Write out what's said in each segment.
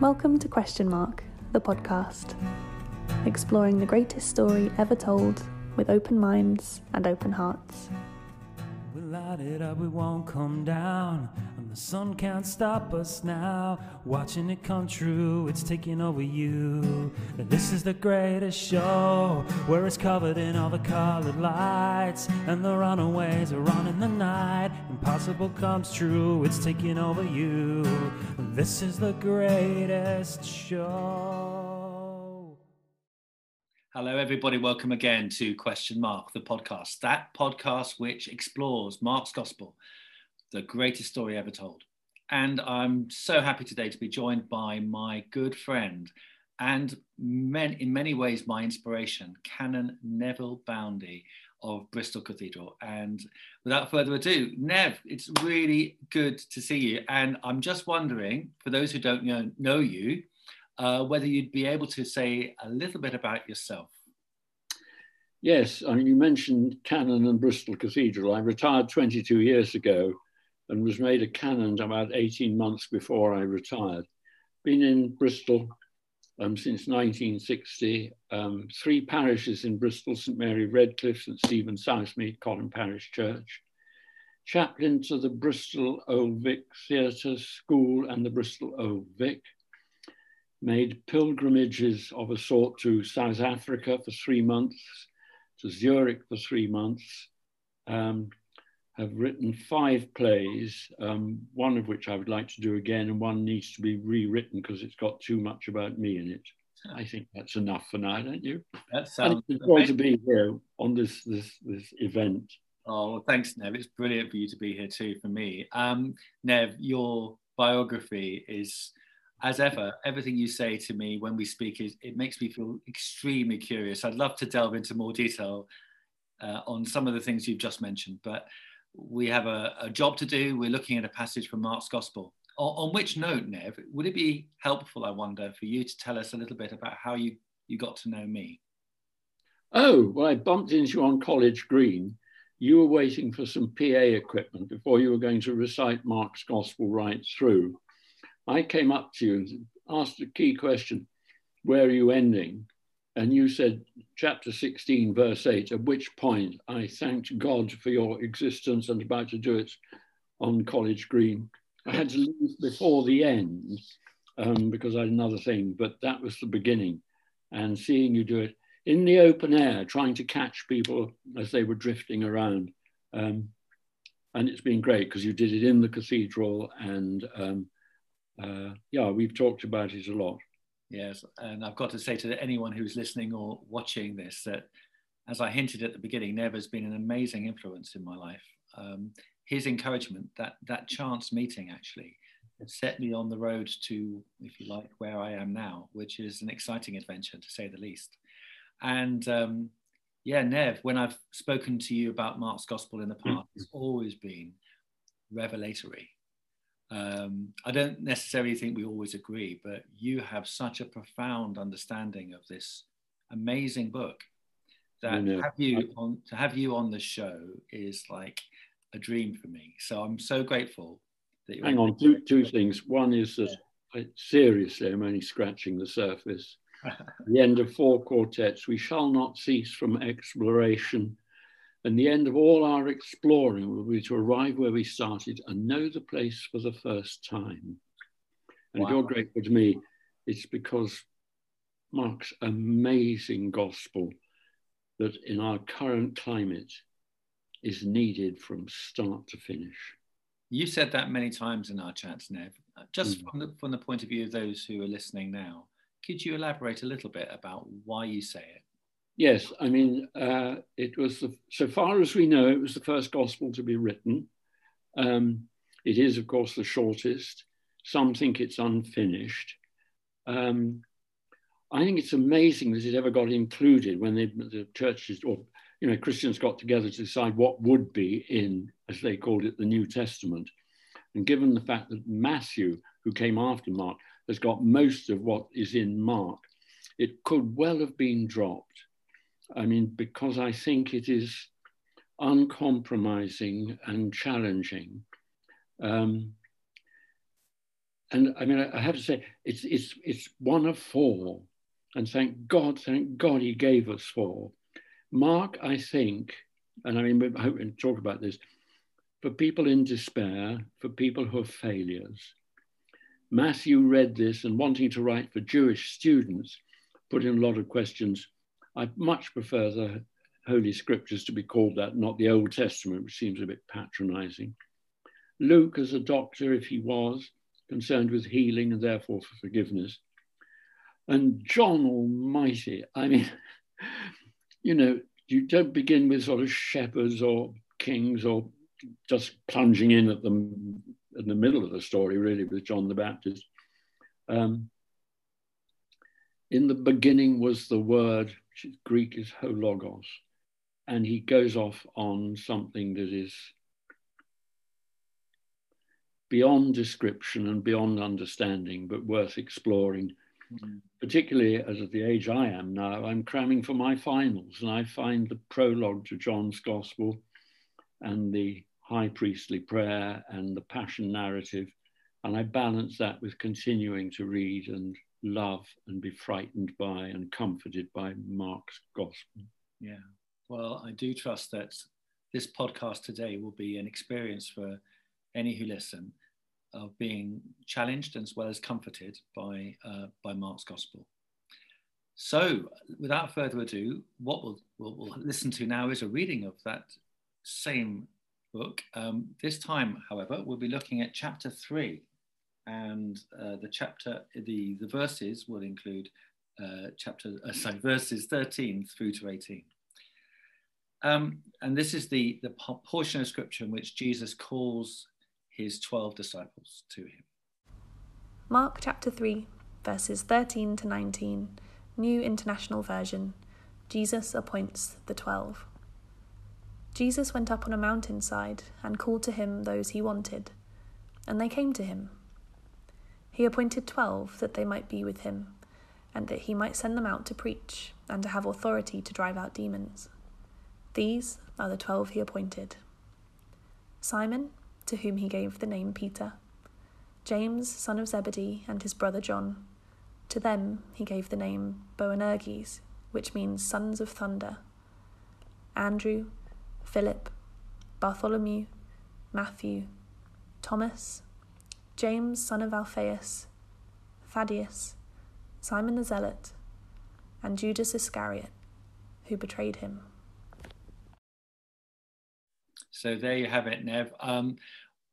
Welcome to Question Mark, the podcast, exploring the greatest story ever told with open minds and open hearts. We light it up, we won't come down. And the sun can't stop us now. Watching it come true, it's taking over you. And this is the greatest show where it's covered in all the colored lights. And the runaways are on in the night. Impossible comes true, it's taking over you. And this is the greatest show. Hello, everybody. Welcome again to Question Mark, the podcast. That podcast which explores Mark's Gospel, the greatest story ever told. And I'm so happy today to be joined by my good friend and men, in many ways my inspiration, Canon Neville Boundy of Bristol Cathedral. And without further ado, Nev, it's really good to see you. And I'm just wondering, for those who don't know, know you, uh, whether you'd be able to say a little bit about yourself. Yes, I mean, you mentioned canon and Bristol Cathedral. I retired 22 years ago and was made a canon about 18 months before I retired. Been in Bristol um, since 1960. Um, three parishes in Bristol, St Mary Redcliffe, St Stephen Southmead, Cotham Parish Church. Chaplain to the Bristol Old Vic Theatre School and the Bristol Old Vic made pilgrimages of a sort to South Africa for three months, to Zurich for three months, um, have written five plays, um, one of which I would like to do again, and one needs to be rewritten because it's got too much about me in it. I think that's enough for now, don't you? That sounds it's great to be here on this, this, this event. Oh, well, thanks, Nev. It's brilliant for you to be here too for me. Um, Nev, your biography is as ever, everything you say to me when we speak is it makes me feel extremely curious. I'd love to delve into more detail uh, on some of the things you've just mentioned, but we have a, a, job to do. We're looking at a passage from Mark's Gospel. On, on, which note, Nev, would it be helpful, I wonder, for you to tell us a little bit about how you, you got to know me? Oh, well, I bumped into you on College Green. You were waiting for some PA equipment before you were going to recite Mark's Gospel right through. I came up to you and asked a key question Where are you ending? And you said, chapter 16, verse 8, at which point I thanked God for your existence and about to do it on College Green. I had to leave before the end um, because I had another thing, but that was the beginning. And seeing you do it in the open air, trying to catch people as they were drifting around. Um, and it's been great because you did it in the cathedral and um, uh, yeah, we've talked about it a lot. Yes, and I've got to say to anyone who's listening or watching this that, as I hinted at the beginning, Nev has been an amazing influence in my life. Um, his encouragement, that that chance meeting, actually set me on the road to, if you like, where I am now, which is an exciting adventure to say the least. And um, yeah, Nev, when I've spoken to you about Mark's Gospel in the past, it's always been revelatory um, I don't necessarily think we always agree, but you have such a profound understanding of this amazing book that have you on to have you on the show is like a dream for me. So I'm so grateful that you hang on. Two two things. One is that yeah. I, seriously, I'm only scratching the surface. the end of four quartets. We shall not cease from exploration and the end of all our exploring will be to arrive where we started and know the place for the first time. And wow. if you're grateful to me, it's because Mark's amazing gospel that in our current climate is needed from start to finish. You said that many times in our chats, Nev. Just mm. from, the, from the point of view of those who are listening now, could you elaborate a little bit about why you say it? Yes, I mean, uh, it was, the, so far as we know, it was the first gospel to be written. Um, it is, of course, the shortest. Some think it's unfinished. Um, I think it's amazing that it ever got included when they, the churches or you know Christians got together to decide what would be in, as they called it, the New Testament. And given the fact that Matthew, who came after Mark, has got most of what is in Mark, it could well have been dropped. I mean, because I think it is uncompromising and challenging. Um, and I mean, I have to say, it's, it's, it's one of four. And thank God, thank God he gave us four. Mark, I think, and I mean, I hope we talk about this, for people in despair, for people who are failures. Matthew read this and wanting to write for Jewish students, put in a lot of questions. I much prefer the Holy Scriptures to be called that, not the Old Testament, which seems a bit patronizing. Luke, as a doctor, if he was, concerned with healing and therefore for forgiveness. And John Almighty, I mean, you know, you don't begin with sort of shepherds or kings or just plunging in at them in the middle of the story, really, with John the Baptist. Um, in the beginning was the word, which is Greek is ho logos, and he goes off on something that is beyond description and beyond understanding, but worth exploring. Mm-hmm. Particularly as at the age I am now, I'm cramming for my finals, and I find the prologue to John's Gospel and the high priestly prayer and the passion narrative, and I balance that with continuing to read and love and be frightened by and comforted by Mark's Gospel. Yeah, well, I do trust that this podcast today will be an experience for any who listen of being challenged as well as comforted by, uh, by Mark's gospel. So, without further ado, what we'll, we'll, we'll, listen to now is a reading of that same book. Um, this time, however, we'll be looking at chapter three, and uh, the chapter, the, the verses will include uh, chapter, uh, sorry, verses 13 through to 18. Um, and this is the, the portion of scripture in which Jesus calls his 12 disciples to him. Mark chapter 3, verses 13 to 19, New International Version. Jesus appoints the 12. Jesus went up on a mountainside and called to him those he wanted, and they came to him. He appointed twelve that they might be with him, and that he might send them out to preach and to have authority to drive out demons. These are the twelve he appointed Simon, to whom he gave the name Peter, James, son of Zebedee, and his brother John. To them he gave the name Boanerges, which means sons of thunder. Andrew, Philip, Bartholomew, Matthew, Thomas, James, son of Alphaeus, Thaddeus, Simon the Zealot, and Judas Iscariot, who betrayed him. So there you have it, Nev. Um,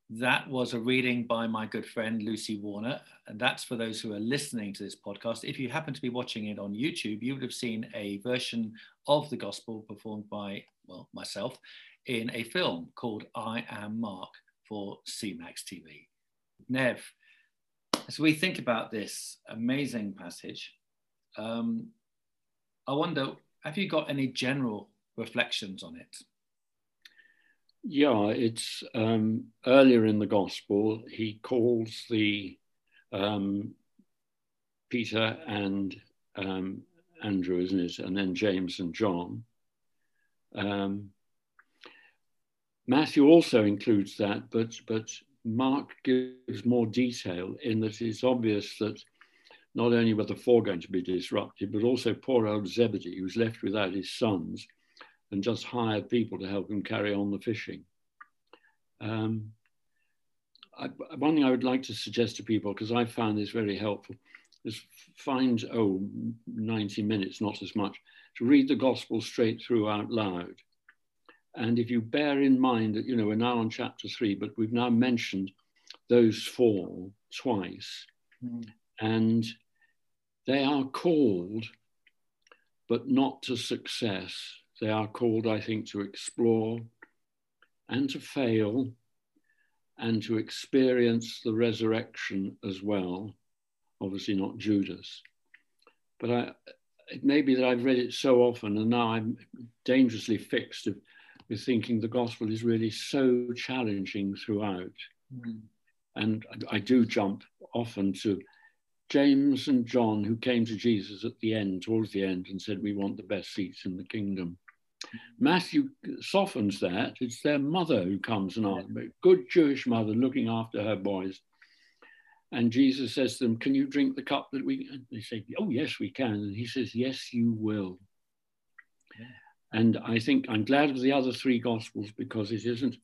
that was a reading by my good friend Lucy Warner, and that's for those who are listening to this podcast. If you happen to be watching it on YouTube, you would have seen a version of the gospel performed by, well, myself in a film called I Am Mark for CMAX TV. Nev, as we think about this amazing passage, um, I wonder, have you got any general reflections on it? Yeah, it's um, earlier in the gospel, he calls the um, Peter and um, Andrew, isn't it? And then James and John. Um, Matthew also includes that, but, but Mark gives more detail in that it's obvious that not only were the four going to be disrupted, but also poor old Zebedee, who's left without his sons, and just hired people to help him carry on the fishing. Um, I, one thing I would like to suggest to people, because I found this very helpful, is find, oh, 90 minutes, not as much, to read the gospel straight through out loud. And if you bear in mind that, you know, we're now on chapter three, but we've now mentioned those four twice, mm. and they are called, but not to success. They are called, I think, to explore and to fail and to experience the resurrection as well. Obviously, not Judas. But I, it may be that I've read it so often and now I'm dangerously fixed with thinking the gospel is really so challenging throughout. Mm. And I, do jump often to James and John, who came to Jesus at the end, towards the end, and said, We want the best seats in the kingdom. Matthew softens that. It's their mother who comes and asks, a good Jewish mother looking after her boys. And Jesus says to them, Can you drink the cup that we? And they say, Oh, yes, we can. And he says, Yes, you will. And I think I'm glad of the other three Gospels because it isn't,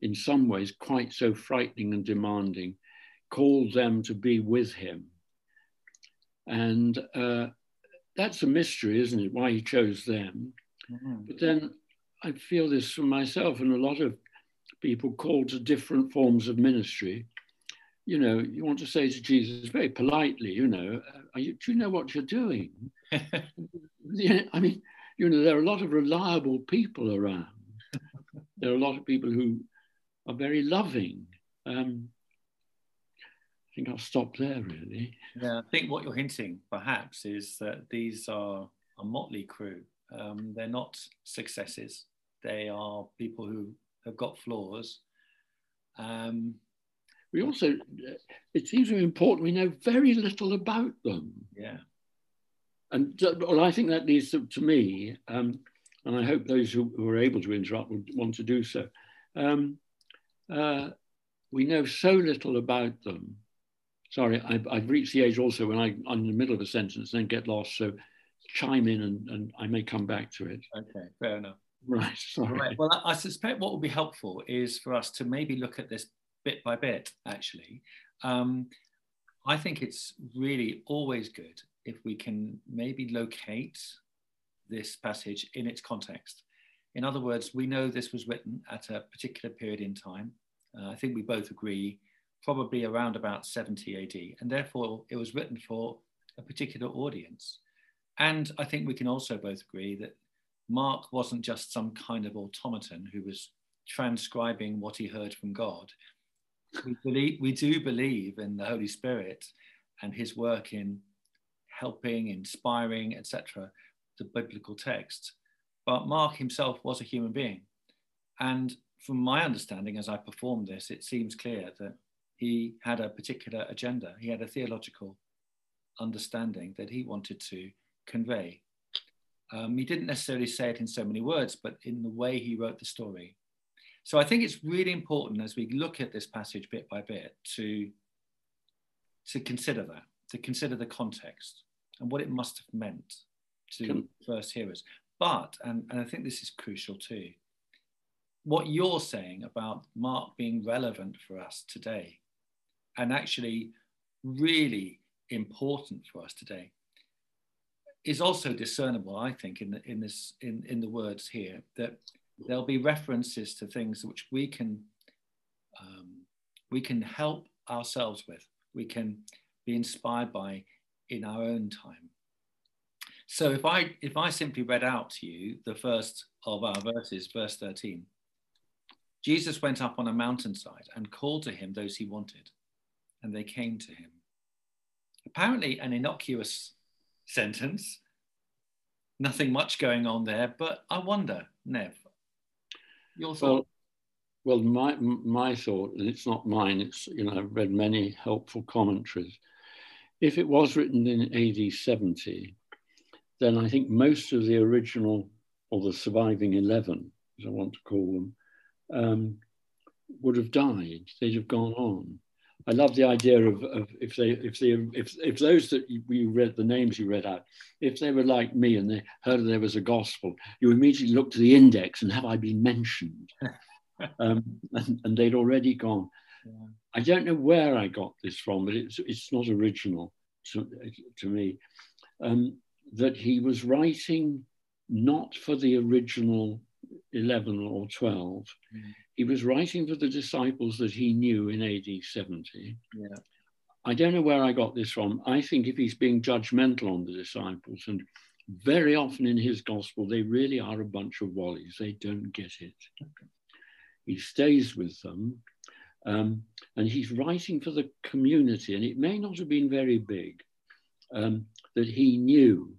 in some ways, quite so frightening and demanding. Called them to be with him. And uh, that's a mystery, isn't it? Why he chose them. Mm-hmm. But then I feel this for myself and a lot of people called to different forms of ministry. You know, you want to say to Jesus very politely, you know, you, do you know what you're doing? I mean, you know, there are a lot of reliable people around. there are a lot of people who are very loving. Um, I think I'll stop there, really. Yeah, I think what you're hinting, perhaps, is that these are a motley crew. Um, they're not successes. They are people who have got flaws. Um, we also, it seems to be important, we know very little about them. Yeah. And well, I think that leads to, to me, um, and I hope those who, who, are able to interrupt would want to do so. Um, uh, we know so little about them. Sorry, I've, I've, reached the age also when I, I'm in the middle of a sentence and then get lost. So chime in and, and I may come back to it. Okay, fair enough. Right, sorry. Right. Well, I, I suspect what will be helpful is for us to maybe look at this bit by bit, actually. Um, I think it's really always good if we can maybe locate this passage in its context. In other words, we know this was written at a particular period in time. Uh, I think we both agree, probably around about 70 AD, and therefore it was written for a particular audience. And I think we can also both agree that Mark wasn't just some kind of automaton who was transcribing what he heard from God. We, believe, we do believe in the Holy Spirit and his work in helping, inspiring, etc., the biblical texts. But Mark himself was a human being. And from my understanding, as I performed this, it seems clear that he had a particular agenda. He had a theological understanding that he wanted to convey. Um, he didn't necessarily say it in so many words, but in the way he wrote the story. So I think it's really important as we look at this passage bit by bit to, to consider that, to consider the context and what it must have meant to Can... first hearers. But, and, and I think this is crucial too, what you're saying about Mark being relevant for us today and actually really important for us today is also discernible, I think, in the, in this in, in the words here that there'll be references to things which we can um, we can help ourselves with, we can be inspired by in our own time. So if I if I simply read out to you the first of our verses, verse 13, Jesus went up on a mountainside and called to him those he wanted, and they came to him. Apparently, an innocuous sentence. Nothing much going on there, but I wonder, Nev, your thought? Well, well, my my thought, and it's not mine. It's you know I've read many helpful commentaries. If it was written in AD 70, then I think most of the original or the surviving 11, as I want to call them, um, would have died. They'd have gone on. I love the idea of, of if they if they if if those that you, you, read the names you read out, if they were like me and they heard there was a gospel, you immediately look to the index and have I been mentioned? um, and, and, they'd already gone. Yeah. I don't know where I got this from, but it's it's not original to, to me. Um, that he was writing not for the original 11 or 12. Mm. He was writing for the disciples that he knew in AD 70. Yeah. I don't know where I got this from. I think if he's being judgmental on the disciples, and very often in his gospel, they really are a bunch of wallies, they don't get it. Okay. He stays with them, um, and he's writing for the community, and it may not have been very big, um, that he knew.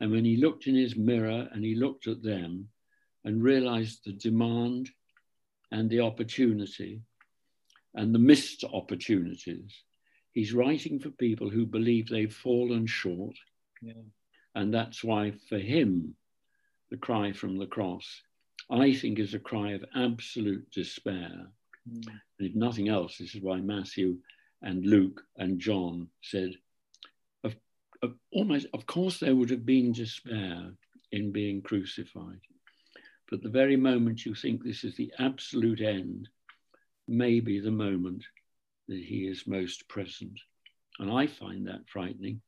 And when he looked in his mirror and he looked at them, and realized the demand and the opportunity and the missed opportunities. He's writing for people who believe they've fallen short. Yeah. And that's why, for him, the cry from the cross, I think, is a cry of absolute despair. Mm. And if nothing else, this is why Matthew and Luke and John said, of, of almost, of course, there would have been despair in being crucified. But the very moment you think this is the absolute end, may be the moment that he is most present. And I find that frightening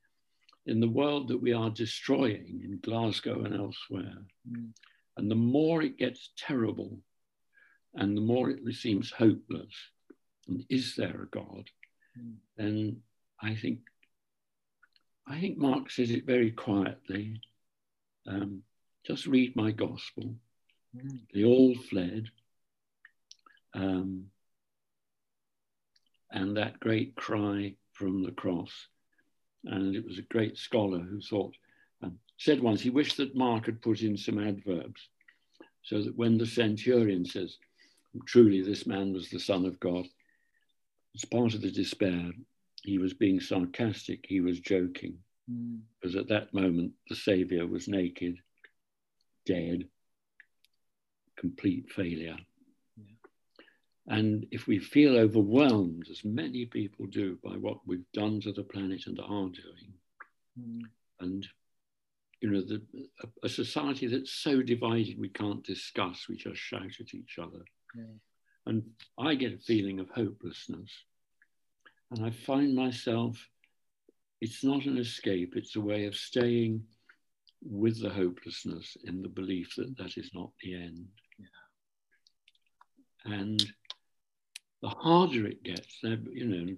in the world that we are destroying in Glasgow and elsewhere. Mm. And the more it gets terrible and the more it seems hopeless, and is there a God, mm. then I think I think Mark says it very quietly. Um, just read my gospel. Mm. They all fled. Um, and that great cry from the cross. And it was a great scholar who thought, um, said once, he wished that Mark had put in some adverbs so that when the centurion says, truly this man was the Son of God, it's part of the despair. He was being sarcastic, he was joking, mm. because at that moment the Saviour was naked, dead, complete failure. And if we feel overwhelmed, as many people do, by what we've done to the planet and are doing, mm. and you know, the, a, a, society that's so divided we can't discuss, we just shout at each other. And I get a feeling of hopelessness. And I find myself, it's not an escape, it's a way of staying with the hopelessness in the belief that that is not the end. Yeah. And the harder it gets, you know,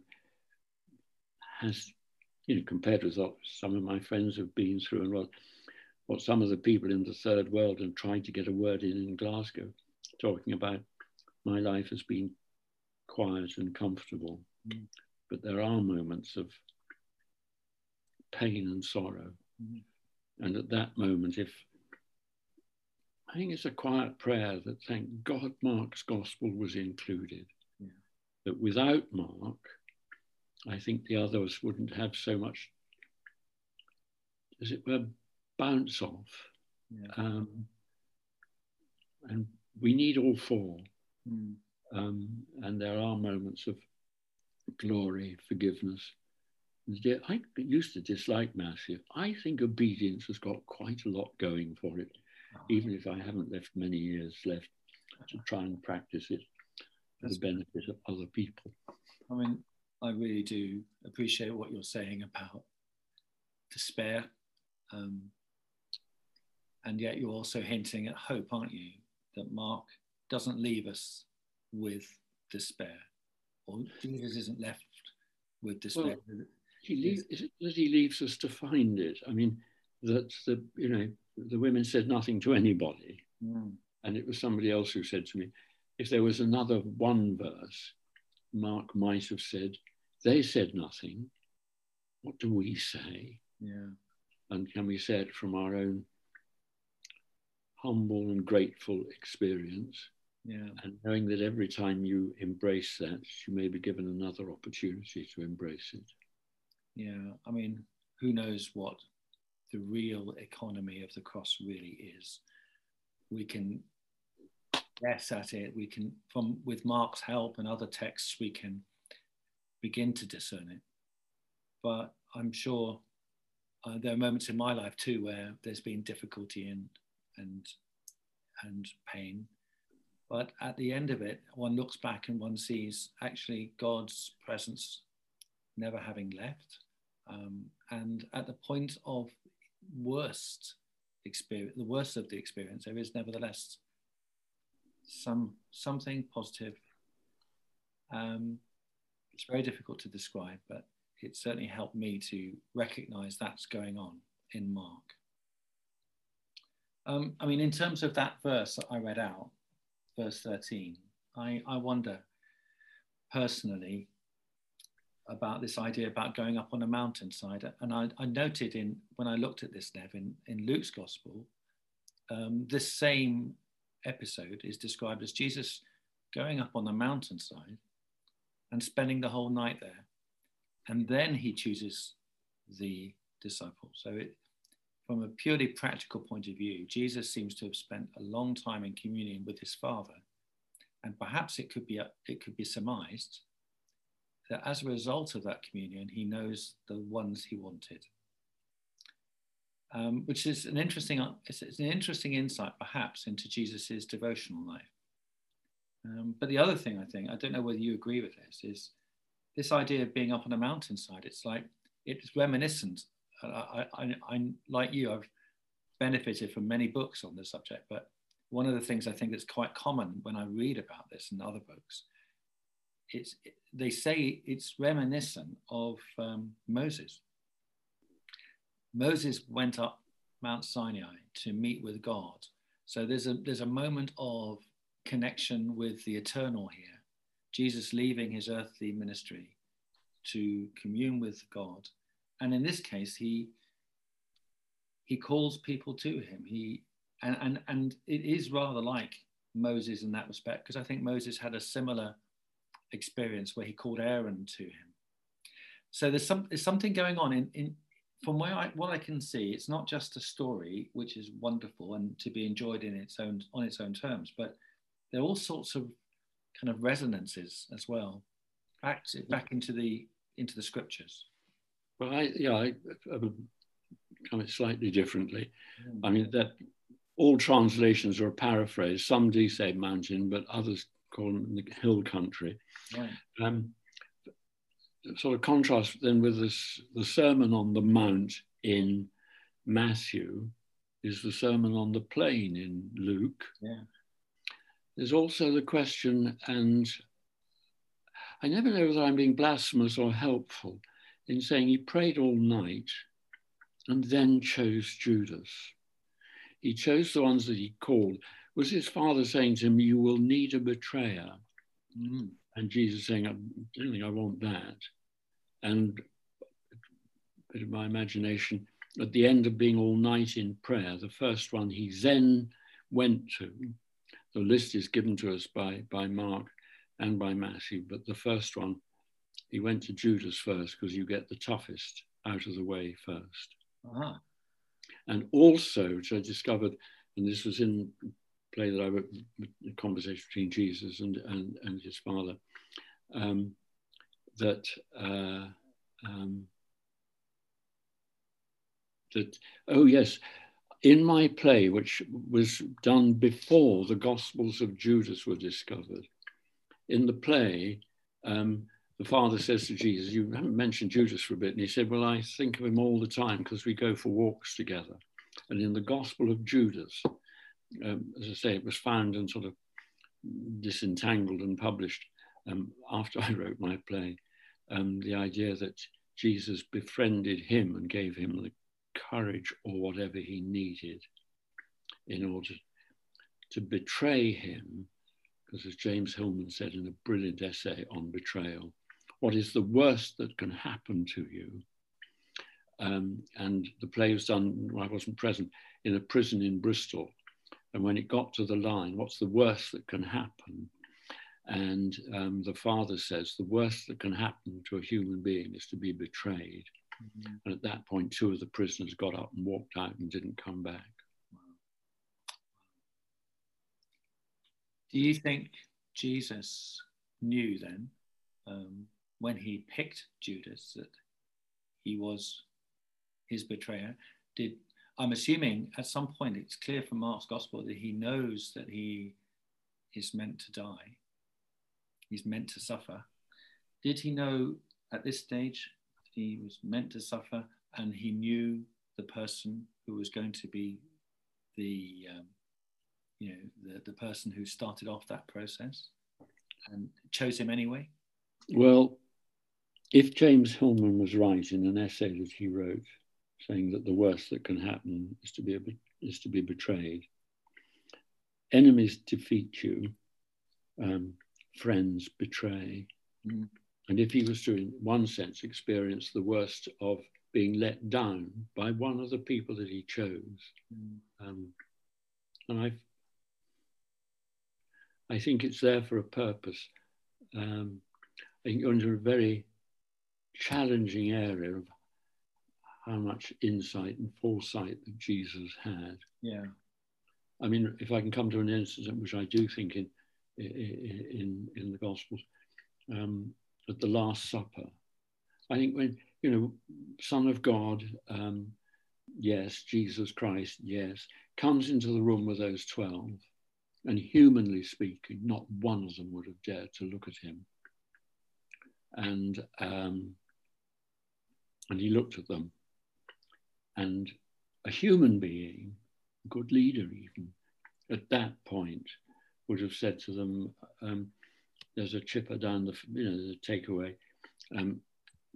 has, you know, compared with what some of my friends have been through and what, what some of the people in the third world have tried to get a word in in Glasgow, talking about my life has been quiet and comfortable. Mm. But there are moments of pain and sorrow. Mm. And at that moment, if I think it's a quiet prayer that thank God Mark's gospel was included that without Mark, I think the others wouldn't have so much, as it were, bounce off. Yeah. Um, and we need all four. Mm. Um, and there are moments of glory, forgiveness. I used to dislike Massive. I think obedience has got quite a lot going for it, oh. even if I haven't left many years left to try and practice it for the benefit of other people. I mean, I really do appreciate what you're saying about despair. Um, and yet you're also hinting at hope, aren't you? That Mark doesn't leave us with despair, or Jesus isn't left with despair. Well, he leaves, that he leaves us to find it. I mean, that the you know the women said nothing to anybody, mm. and it was somebody else who said to me, if there was another one verse, Mark might have said, They said nothing. What do we say? Yeah. And can we say it from our own humble and grateful experience? Yeah. And knowing that every time you embrace that, you may be given another opportunity to embrace it. Yeah. I mean, who knows what the real economy of the cross really is? We can guess at it. We can, from with Mark's help and other texts, we can begin to discern it. But I'm sure uh, there are moments in my life too where there's been difficulty and and and pain. But at the end of it, one looks back and one sees actually God's presence never having left. Um, and at the point of worst experience, the worst of the experience, there is nevertheless some something positive. Um, it's very difficult to describe, but it certainly helped me to recognize that's going on in Mark. Um, I mean, in terms of that verse that I read out, verse 13, I, I wonder personally about this idea about going up on a mountainside. And I, I noted in when I looked at this, Nev, in, in Luke's gospel, um, this same episode is described as Jesus going up on the mountainside and spending the whole night there. And then he chooses the disciples. So, it, from a purely practical point of view, Jesus seems to have spent a long time in communion with his Father. And perhaps it could be, it could be surmised that as a result of that communion, he knows the ones he wanted. Um, which is an interesting, it's, it's, an interesting insight, perhaps, into Jesus's devotional life. Um, but the other thing I think, I don't know whether you agree with this, is this idea of being up on a mountainside. It's like it's reminiscent. I, I, I, like you, I've benefited from many books on this subject, but one of the things I think that's quite common when I read about this in other books, it's they say it's reminiscent of um, Moses. Moses went up Mount Sinai to meet with God. So there's a there's a moment of connection with the eternal here. Jesus leaving his earthly ministry to commune with God. And in this case, he he calls people to him. He and and and it is rather like Moses in that respect because I think Moses had a similar experience where he called Aaron to him. So there's some there's something going on in in from where I, what I can see. It's not just a story which is wonderful and to be enjoyed in its own on its own terms, but there are all sorts of kind of resonances as well back to, back into the into the scriptures. Well, I yeah, I, I would come it slightly differently. Mm. I mean that all translations are a paraphrase. Some do say mountain, but others call them the hill country. Right. Um, sort of contrast then with this, the Sermon on the Mount in Matthew is the Sermon on the Plain in Luke. Yeah. There's also the question, and I never know whether I'm being blasphemous or helpful in saying he prayed all night and then chose Judas he chose the ones that he called. Was his father saying to him, You will need a betrayer? Mm. And Jesus saying, I don't think I want that. And a bit of my imagination, at the end of being all night in prayer, the first one he then went to, the list is given to us by, by Mark and by Matthew, but the first one, he went to Judas first because you get the toughest out of the way 1st uh-huh. And also, which I discovered, and this was in play that I wrote, a conversation between Jesus and, and, and his father, um, that uh, um, that oh yes, in my play, which was done before the Gospels of Judas were discovered, in the play, um, the father says to Jesus, You haven't mentioned Judas for a bit. And he said, Well, I think of him all the time because we go for walks together. And in the Gospel of Judas, um, as I say, it was found and sort of disentangled and published um, after I wrote my play. Um, the idea that Jesus befriended him and gave him the courage or whatever he needed in order to betray him, because as James Hillman said in a brilliant essay on betrayal, what is the worst that can happen to you. Um, and the play was done, I wasn't present, in a prison in Bristol. And when it got to the line, what's the worst that can happen? And um, the father says, the worst that can happen to a human being is to be betrayed. Mm-hmm. And at that point, two of the prisoners got up and walked out and didn't come back. Do you think Jesus knew then um, when he picked Judas that he was his betrayer. Did I'm assuming at some point it's clear from Mark's gospel that he knows that he is meant to die. He's meant to suffer. Did he know at this stage he was meant to suffer and he knew the person who was going to be the um, you know the, the person who started off that process and chose him anyway? Well, if James Hillman was right in an essay that he wrote, saying that the worst that can happen is to be, is to be betrayed, enemies defeat you, um, friends betray. Mm. And if he was to, in one sense, experience the worst of being let down by one of the people that he chose, mm. um, and I, I think it's there for a purpose. Um, I think under a very challenging area of how much insight and foresight that Jesus had. Yeah. I mean, if I can come to an incident which I do think in in in the Gospels, um, at the Last Supper. I think when, you know, Son of God, um, yes, Jesus Christ, yes, comes into the room with those 12, and humanly speaking, not one of them would have dared to look at him. And, um, and he looked at them, and a human being, a good leader even, at that point would have said to them, um, there's a chipper down the, you know, the takeaway. Um,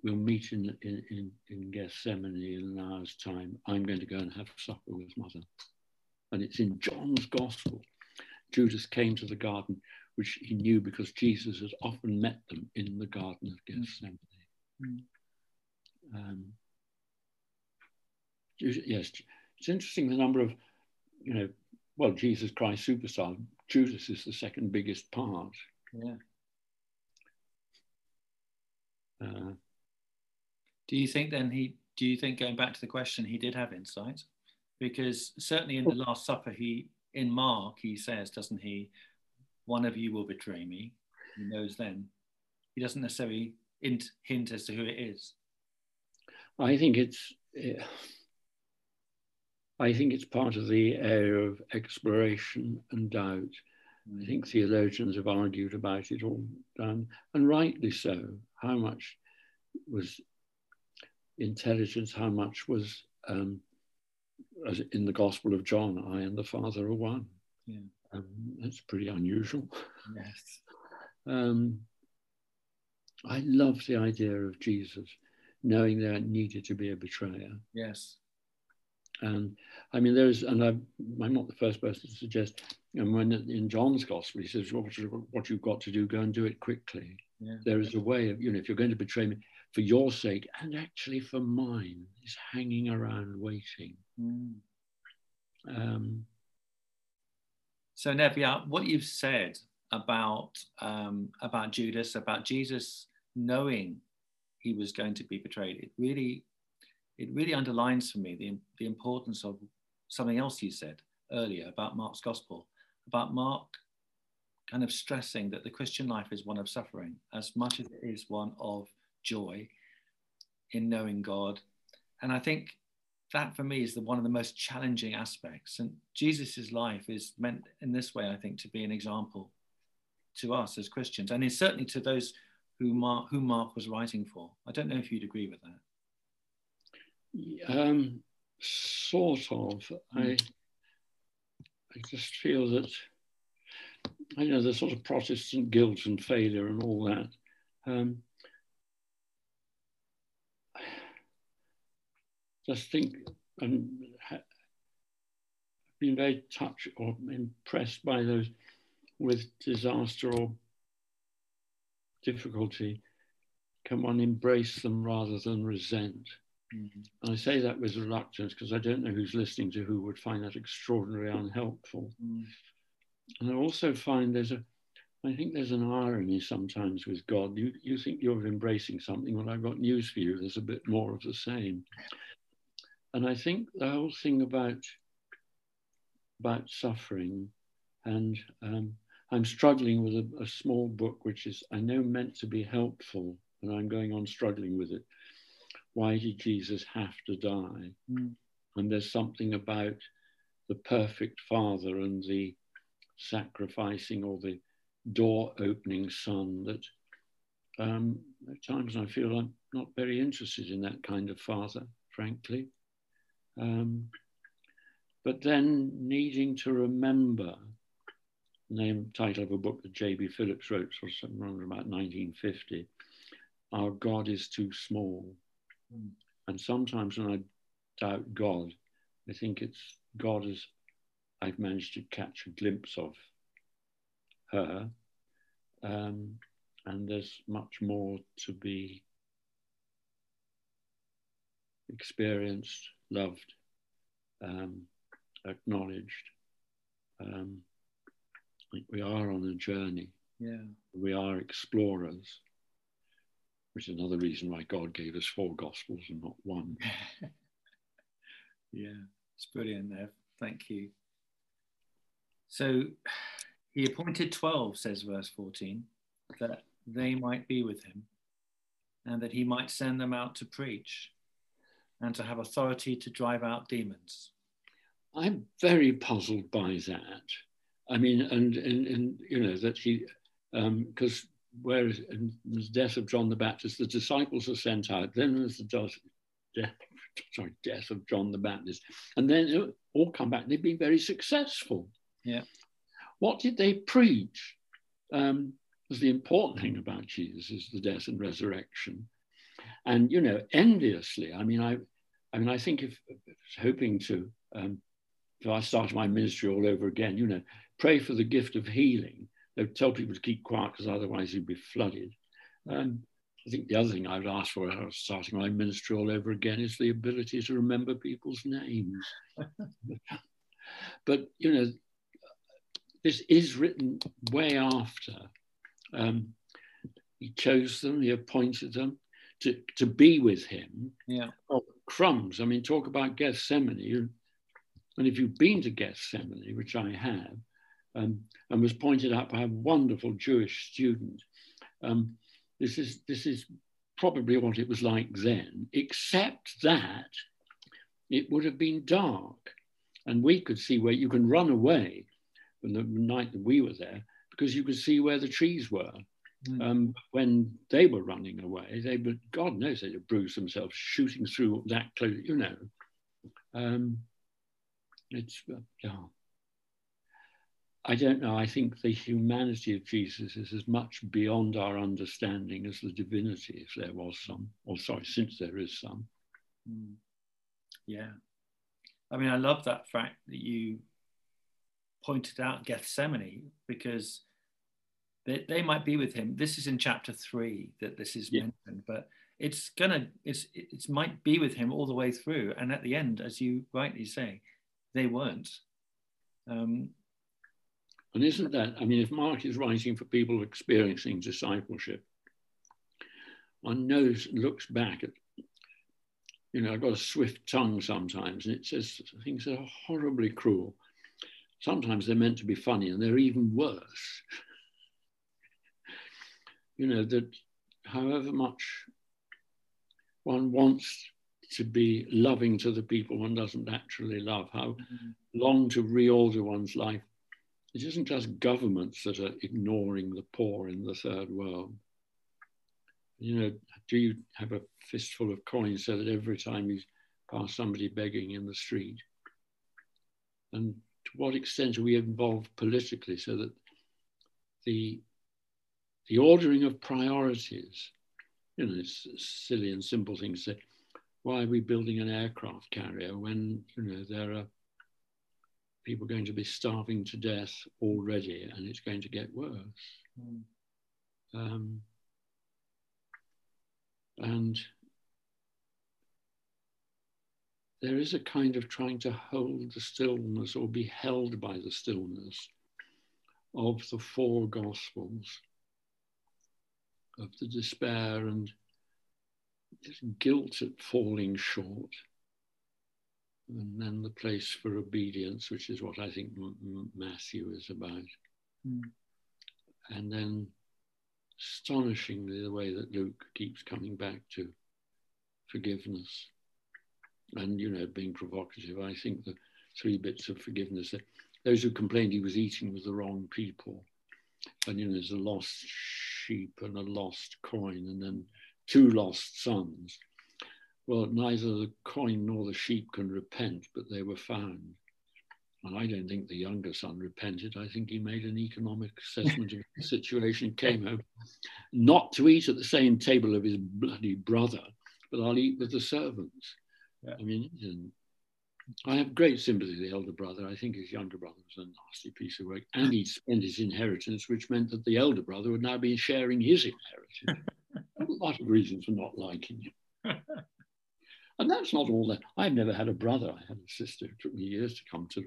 we'll meet in, in, in, in Gethsemane in an hour's time. I'm going to go and have supper with mother. And it's in John's gospel. Judas came to the garden, which he knew because Jesus had often met them in the Garden of Gethsemane. Mm. Um, yes, it's interesting the number of, you know, well, Jesus Christ superstar. Judas is the second biggest part. Yeah. Uh, do you think then he? Do you think going back to the question, he did have insight? Because certainly in the Last Supper, he in Mark he says, doesn't he? One of you will betray me. He knows then. He doesn't necessarily hint, hint as to who it is. I think it's. I think it's part of the area of exploration and doubt. I think theologians have argued about it all done, and rightly so. How much was intelligence? How much was, um, as in the Gospel of John, I and the Father are one? Yeah. Um, that's pretty unusual. Yes. um, I love the idea of Jesus knowing there needed to be a betrayer. Yes. And I mean, there's, and i am not the first person to suggest, and when in John's gospel, he says, well, what you've got to do, go and do it quickly. Yeah. There is a way of, you know, if you're going to betray me for your sake and actually for mine, is hanging around waiting. Mm. Um, so, Nevia, what you've said about um, about Judas, about Jesus knowing he was going to be betrayed, it really it really underlines for me the, the importance of something else you said earlier about Mark's gospel, about Mark kind of stressing that the Christian life is one of suffering as much as it is one of joy in knowing God. And I think that for me is the, one of the most challenging aspects. And Jesus' life is meant in this way, I think, to be an example to us as Christians, and certainly to those who Mark, who Mark was writing for. I don't know if you'd agree with that. Um, sort of. I, hmm. I just feel that, I know, the sort of Protestant guilt and failure and all that. Um, just think and ha- been very touched or impressed by those with disaster or difficulty. Can one embrace them rather than resent? Mm-hmm. And I say that with reluctance because I don't know who's listening to who would find that extraordinarily unhelpful. Mm. And I also find there's a, I think there's an irony sometimes with God. You, you think you're embracing something, well, I've got news for you. There's a bit more of the same. And I think the whole thing about, about suffering, and um, I'm struggling with a, a small book which is, I know, meant to be helpful, and I'm going on struggling with it why did Jesus have to die? Mm. And there's something about the perfect father and the sacrificing or the door opening son that um, at times I feel I'm not very interested in that kind of father, frankly. Um, but then needing to remember, name title of a book that J.B. Phillips wrote, sort of around about 1950, Our God is Too Small. And sometimes when I doubt God, I think it's God as I've managed to catch a glimpse of her. Um, and there's much more to be experienced, loved, um, acknowledged. Um, we are on a journey. Yeah. We are explorers which is another reason why God gave us four Gospels and not one. yeah, it's brilliant there. Thank you. So he appointed 12, says verse 14, that they might be with him and that he might send them out to preach and to have authority to drive out demons. I'm very puzzled by that. I mean, and, and, and you know, that he, because um, whereas in the death of John the Baptist, the disciples are sent out, then there's the death, sorry, death of John the Baptist, and then all come back. They've been very successful. Yeah. What did they preach? Um, was the important thing about Jesus is the death and resurrection, and you know, enviously. I mean, I, I mean, I think if, if hoping to, um, if I started my ministry all over again, you know, pray for the gift of healing they would tell people to keep quiet because otherwise you'd be flooded. Um, I think the other thing I would ask for I starting my ministry all over again is the ability to remember people's names. but, you know, this is written way after. Um, he chose them, he appointed them to, to be with him. Yeah. Oh, crumbs. I mean, talk about Gethsemane. And if you've been to Gethsemane, which I have, um, and was pointed out by a wonderful Jewish student. Um, this, is, this is probably what it was like then, except that it would have been dark. And we could see where you can run away from the night that we were there because you could see where the trees were. Mm. Um, when they were running away, they would, God knows, they'd have bruised themselves shooting through that close, you know. Um, it's, uh, yeah. I don't know. I think the humanity of Jesus is as much beyond our understanding as the divinity, if there was some, or sorry, since there is some. Mm. Yeah. I mean, I love that fact that you pointed out Gethsemane because they, they might be with him. This is in chapter three that this is yeah. mentioned, but it's gonna, it's, it might be with him all the way through. And at the end, as you rightly say, they weren't. Um, and isn't that, I mean, if Mark is writing for people experiencing discipleship, one knows, looks back at, you know, I've got a swift tongue sometimes, and it says things that are horribly cruel. Sometimes they're meant to be funny, and they're even worse. you know, that however much one wants to be loving to the people one doesn't actually love, how mm-hmm. long to reorder one's life it isn't just governments that are ignoring the poor in the third world. You know, do you have a fistful of coins so that every time you pass somebody begging in the street? And to what extent are we involved politically so that the, the ordering of priorities, you know, it's silly and simple things say, why are we building an aircraft carrier when, you know, there are people are going to be starving to death already, and it's going to get worse. Mm. Um, and there is a kind of trying to hold the stillness or be held by the stillness of the four Gospels, of the despair and guilt at falling short and then the place for obedience, which is what I think Matthew is about. Mm. And then astonishingly, the way that Luke keeps coming back to forgiveness. And, you know, being provocative, I think the three bits of forgiveness that those who complained he was eating with the wrong people. And, you know, there's a lost sheep and a lost coin, and then two lost sons well, neither the coin nor the sheep can repent, but they were found. And I don't think the younger son repented. I think he made an economic assessment of the situation, came home not to eat at the same table of his bloody brother, but I'll eat with the servants. Yeah. I mean, I have great sympathy for the elder brother. I think his younger brother was a nasty piece of work. And he'd spent his inheritance, which meant that the elder brother would now be sharing his inheritance. a lot of reasons for not liking him. And that's not all that. I've never had a brother. I had a sister. It took me years to come to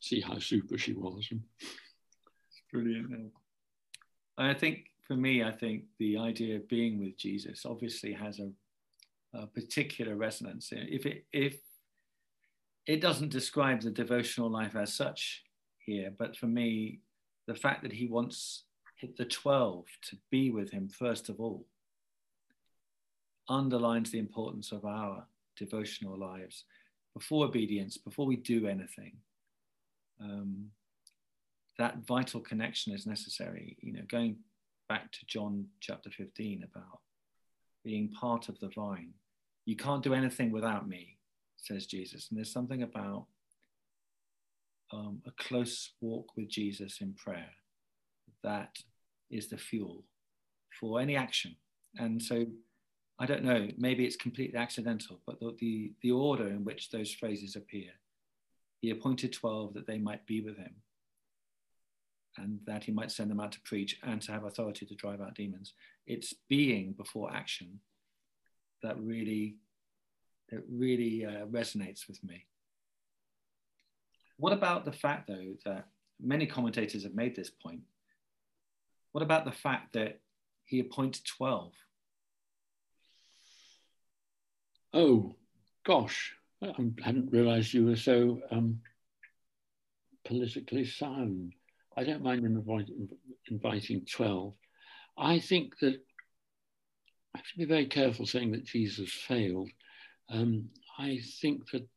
see how super she was. It's brilliant. I think for me, I think the idea of being with Jesus obviously has a, a particular resonance. If it if it doesn't describe the devotional life as such here, but for me, the fact that he wants the 12 to be with him first of all underlines the importance of our devotional lives before obedience, before we do anything. Um, that vital connection is necessary. You know, going back to John chapter 15 about being part of the vine. You can't do anything without me, says Jesus. And there's something about um, a close walk with Jesus in prayer that is the fuel for any action. And so I don't know, maybe it's completely accidental, but the, the, the order in which those phrases appear, he appointed 12 that they might be with him and that he might send them out to preach and to have authority to drive out demons. It's being before action that really, that really uh, resonates with me. What about the fact, though, that many commentators have made this point? What about the fact that he appointed 12? Oh, gosh, I hadn't realized you were so um, politically sound. I don't mind inviting, inviting 12. I think that I have to be very careful saying that Jesus failed. Um, I think that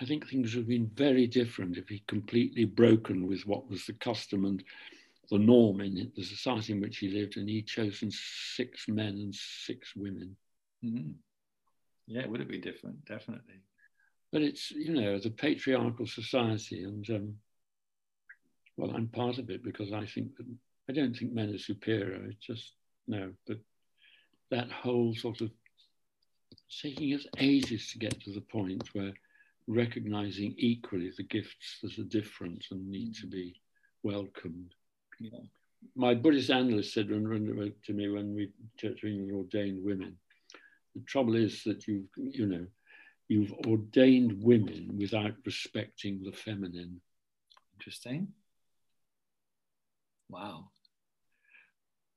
I think things would have been very different if he'd completely broken with what was the custom and the norm in the society in which he lived, and he'd chosen six men and six women. Mm-hmm. Yeah, it would have been different, definitely. But it's, you know, the patriarchal society, and um, well, I'm part of it because I think that I don't think men are superior. It's just, no, but that whole sort of taking us ages to get to the point where recognizing equally the gifts that are different and need to be welcomed. Yeah. My Buddhist analyst said when, when, to me when we Church of England ordained women, the trouble is that you you know you've ordained women without respecting the feminine. Interesting. Wow.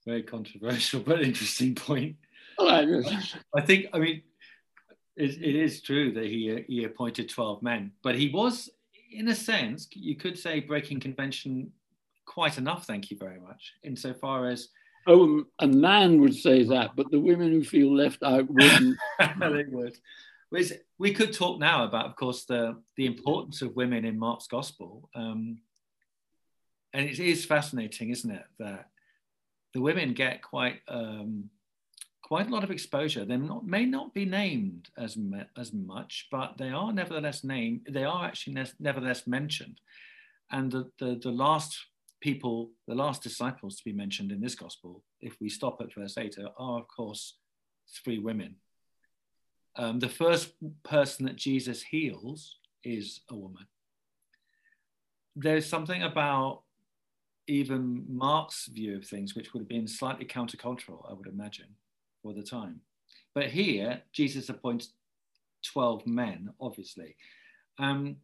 Very controversial but interesting point. Well, I, I think I mean it, it is true that he he appointed 12 men, but he was, in a sense, you could say breaking convention quite enough. Thank you very much. Insofar as oh, a man would say that, but the women who feel left out wouldn't. they would. We could talk now about, of course, the the importance of women in Mark's gospel, um, and it is fascinating, isn't it, that the women get quite. Um, quite a lot of exposure. They not, may not be named as as much, but they are nevertheless named. They are actually ne- nevertheless mentioned. And the, the, the last people, the last disciples to be mentioned in this gospel, if we stop at verse 8, are of course three women. Um, the first person that Jesus heals is a woman. There's something about even Mark's view of things, which would have been slightly countercultural, I would imagine, for the time. But here, Jesus appoints 12 men, obviously. Um,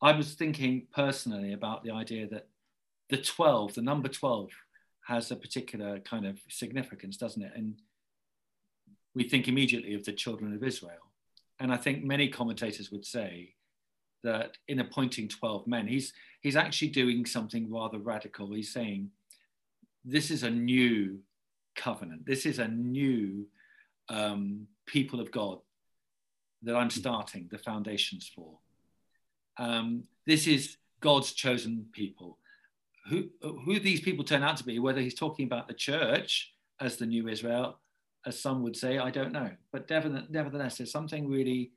I was thinking personally about the idea that the 12, the number 12, has a particular kind of significance, doesn't it? And we think immediately of the children of Israel. And I think many commentators would say that in appointing 12 men, he's, he's actually doing something rather radical. He's saying, this is a new covenant. This is a new um, people of God that I'm starting the foundations for. Um, this is God's chosen people. Who, who these people turn out to be, whether he's talking about the church as the new Israel, as some would say, I don't know. But nevertheless, there's something really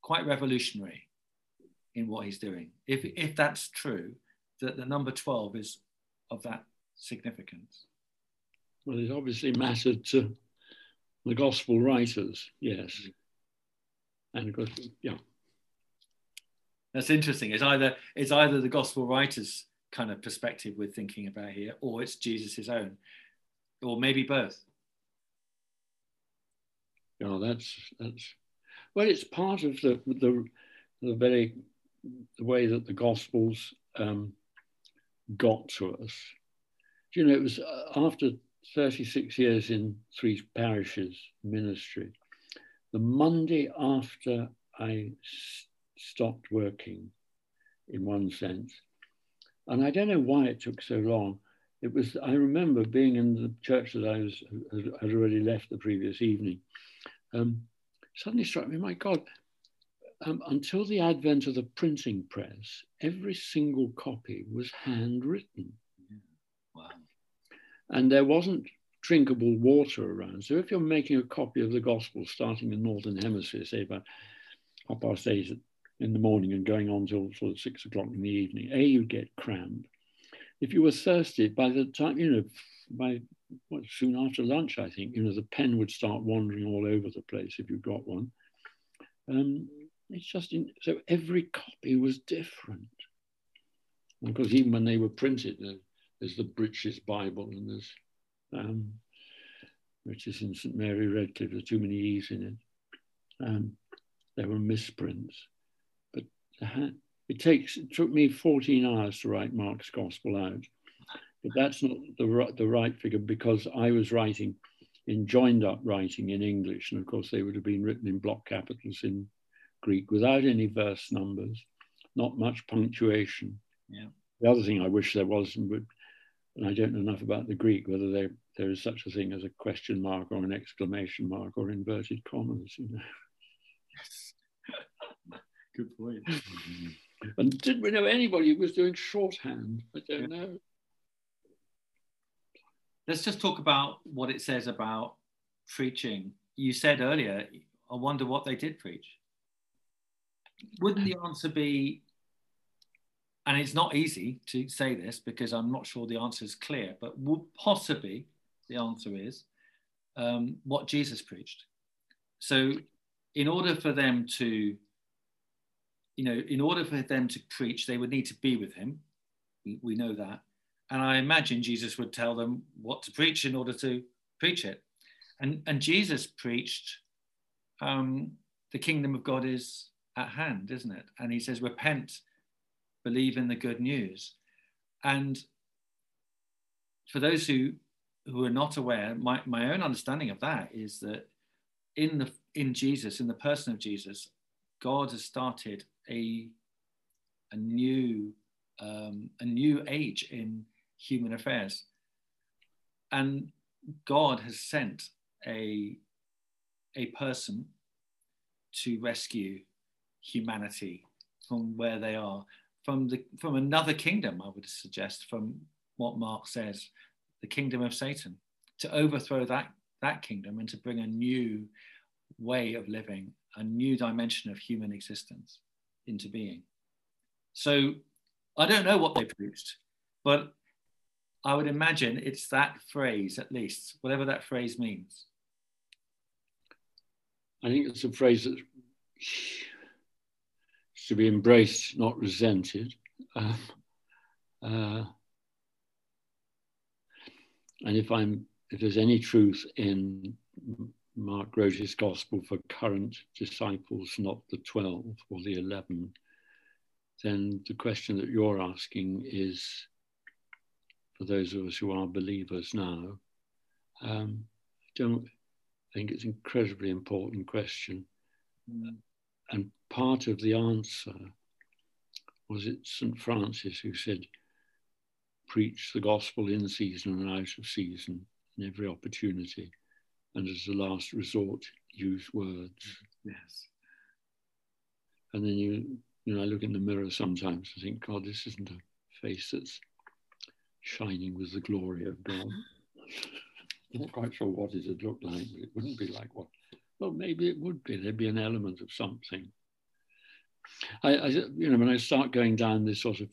quite revolutionary in what he's doing. If, if that's true, that the number 12 is of that significance. Well, it obviously mattered to the gospel writers, yes. Mm-hmm. And of course, yeah. That's interesting. It's either it's either the gospel writers kind of perspective we're thinking about here, or it's Jesus's own, or maybe both. Yeah, that's that's well, it's part of the the, the very the way that the gospels um, got to us. You know, it was uh, after 36 years in three parishes ministry. The Monday after I stopped working, in one sense, and I don't know why it took so long, it was, I remember being in the church that I was, had already left the previous evening. Um, suddenly struck me, my God, um, until the advent of the printing press, every single copy was handwritten. Wow. And there wasn't drinkable water around. So if you're making a copy of the gospel starting in the Northern Hemisphere, say about half past eight in the morning and going on till sort of six o'clock in the evening, A, you get cramp. If you were thirsty, by the time, you know, by what, soon after lunch, I think, you know, the pen would start wandering all over the place if you got one. Um, it's just, in, so every copy was different. Because even when they were printed, there's the British Bible and there's um, which is in St Mary Redcliffe. There's too many E's in it. Um, there were misprints, but it takes it took me 14 hours to write Mark's Gospel out, but that's not the the right figure because I was writing in joined up writing in English, and of course they would have been written in block capitals in Greek without any verse numbers, not much punctuation. Yeah. The other thing I wish there was, and I don't know enough about the Greek, whether there, there is such a thing as a question mark or an exclamation mark or inverted commas. You know? Yes. Good point. And did we know anybody who was doing shorthand? I don't yeah. know. Let's just talk about what it says about preaching. You said earlier, I wonder what they did preach. Wouldn't the answer be and it's not easy to say this because I'm not sure the answer is clear, but would possibly the answer is um, what Jesus preached. So, in order for them to, you know, in order for them to preach, they would need to be with him. We, we know that. And I imagine Jesus would tell them what to preach in order to preach it. And, and Jesus preached um, the kingdom of God is at hand, isn't it? And he says, repent believe in the good news. And for those who who are not aware, my, my own understanding of that is that in the in Jesus, in the person of Jesus, God has started a a new um, a new age in human affairs, and God has sent a a person to rescue humanity from where they are from the from another kingdom, I would suggest, from what Mark says, the kingdom of Satan, to overthrow that that kingdom and to bring a new way of living, a new dimension of human existence into being. So I don't know what they produced, but I would imagine it's that phrase at least, whatever that phrase means. I think it's a phrase that to be embraced, not resented. Um, uh, and if I'm, if there's any truth in Mark wrote his gospel for current disciples, not the 12 or the 11, then the question that you're asking is for those of us who are believers now. Um, I don't think it's an incredibly important question. Mm. And part of the answer was it St. Francis who said, preach the gospel in season and out of season in every opportunity. And as a last resort, use words. Yes. And then you, you know, I look in the mirror sometimes and think, God, this isn't a face that's shining with the glory of God. I'm not quite sure what it would look like, but it wouldn't be like what well, maybe it would be. There'd be an element of something. I, I, you know, when I start going down this sort of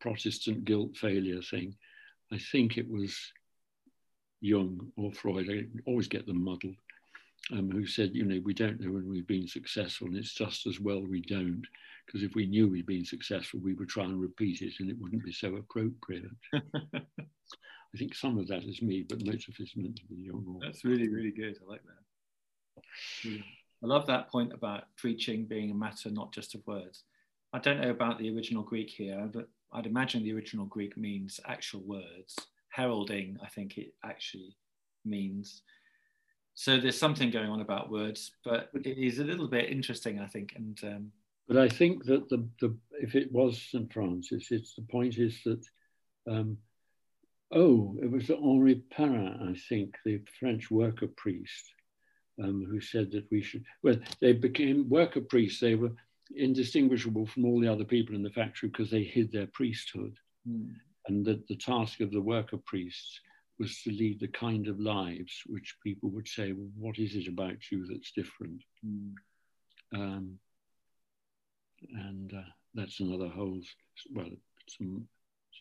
Protestant guilt failure thing, I think it was Jung or Freud. I always get them muddled. Um, who said, you know, we don't know when we've been successful, and it's just as well we don't, because if we knew we'd been successful, we would try and repeat it, and it wouldn't be so appropriate. I think some of that is me, but most of it's meant to be Jung. That's really, really good. I like that. I love that point about preaching being a matter not just of words. I don't know about the original Greek here, but I'd imagine the original Greek means actual words. Heralding, I think it actually means. So there's something going on about words, but it is a little bit interesting, I think. And um, but I think that the, the if it was St Francis, it's the point is that um, oh, it was Henri Perrin, I think, the French worker priest, um, who said that we should, well, they became worker priests. They were indistinguishable from all the other people in the factory because they hid their priesthood. Mm. And that the task of the worker priests was to lead the kind of lives which people would say, well, what is it about you that's different? Mm. Um, and uh, that's another whole, well, some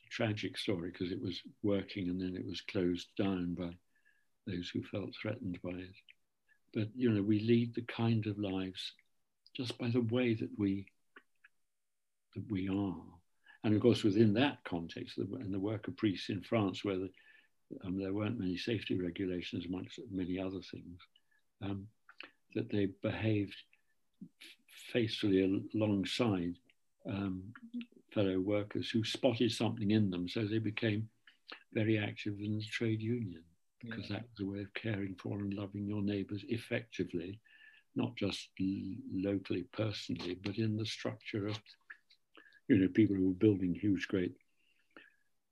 tragic story because it was working and then it was closed down by those who felt threatened by it. But you know, we lead the kind of lives just by the way that we that we are, and of course within that context, and the worker priests in France, where the, um, there weren't many safety regulations amongst many other things, um, that they behaved faithfully alongside um, fellow workers who spotted something in them. So they became very active in the trade union because yeah. that was a way of caring for and loving your neighbours effectively, not just locally, personally, but in the structure of, you know, people who were building huge, great,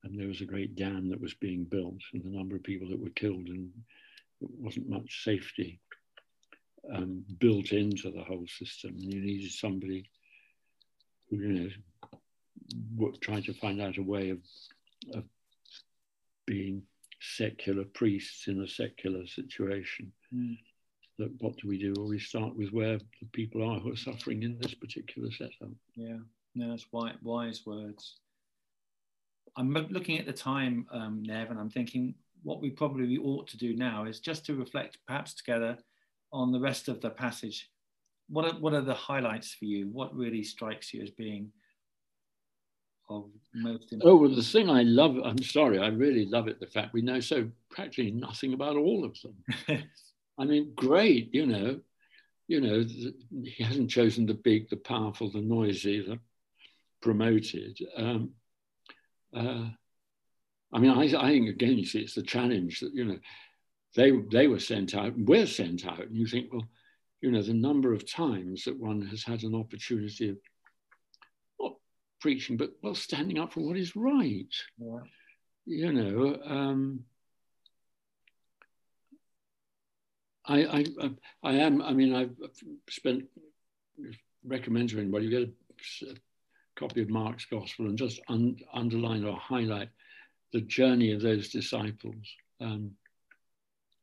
and there was a great dam that was being built, and the number of people that were killed, and it wasn't much safety um, built into the whole system. And you needed somebody who, you know, trying to find out a way of, of being secular priests in a secular situation. Mm. That what do we do? Well, we start with where the people are who are suffering in this particular setup. Yeah, no, that's wise, wise words. I'm looking at the time, um, Nev, and I'm thinking what we probably ought to do now is just to reflect, perhaps together, on the rest of the passage. What are, what are the highlights for you? What really strikes you as being of most important? Oh, well, the thing I love, I'm sorry, I really love it, the fact we know so practically nothing about all of them. I mean, great, you know, you know, he hasn't chosen the big, the powerful, the noisy, the promoted. Um, uh, I mean, I, I think again, you see, it's the challenge that, you know, they, they were sent out, we're sent out, and you think, well, you know, the number of times that one has had an opportunity of not preaching, but well, standing up for what is right. Yeah. You know, um, I, I, I am. I mean, I've spent recommend to anybody get a, a, copy of Mark's Gospel and just un, underline or highlight the journey of those disciples. Um,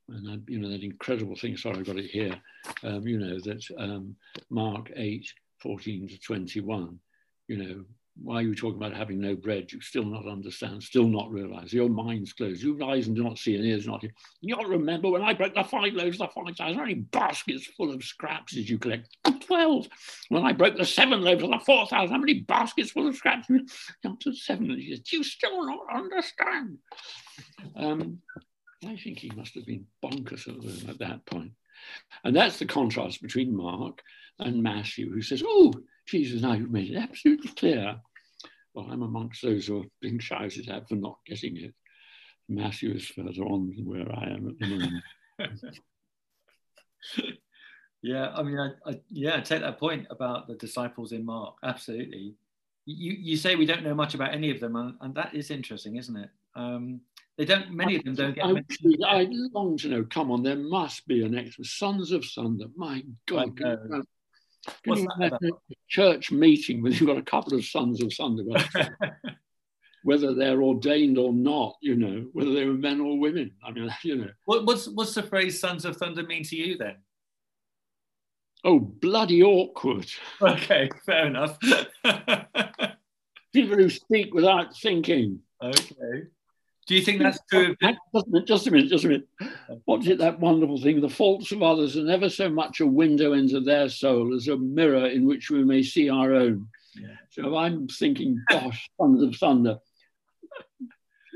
and I, you know that incredible thing. Sorry, I've got it here. Um, you know that um, Mark 8, 14 to 21. You know, why are you talking about having no bread? You still not understand, still not realize. Your mind's closed. Your eyes and do not see and ears not hear. You not remember when I broke the five loaves, of the five thousand, many baskets full of scraps did you collect? Twelve. When I broke the seven loaves of the four thousand, how many baskets full of scraps? Up to seven. Do you still not understand? Um, I think he must have been bonkers at that point. And that's the contrast between Mark and Matthew, who says, Oh, Jesus, now you've made it absolutely clear. Well, I'm amongst those who are being shouted at for not getting it. Matthew is further on than where I am at the moment. yeah, I mean, I, I, yeah, I take that point about the disciples in Mark. Absolutely. You, you say we don't know much about any of them, and, and that is interesting, isn't it? Um, they don't. Many of them don't get. I, I long to know. Come on, there must be an extra sons of thunder. My God, can you imagine a church meeting where you've got a couple of sons of thunder, whether they're ordained or not, you know, whether they were men or women. I mean, you know. What, what's what's the phrase "sons of thunder" mean to you then? Oh, bloody awkward. Okay, fair enough. People who speak without thinking. Okay. Do you think that's true? Just a minute, just a minute. What's it, that wonderful thing? The faults of others are never so much a window into their soul as a mirror in which we may see our own. Yeah. So I'm thinking, gosh, Sons of Thunder.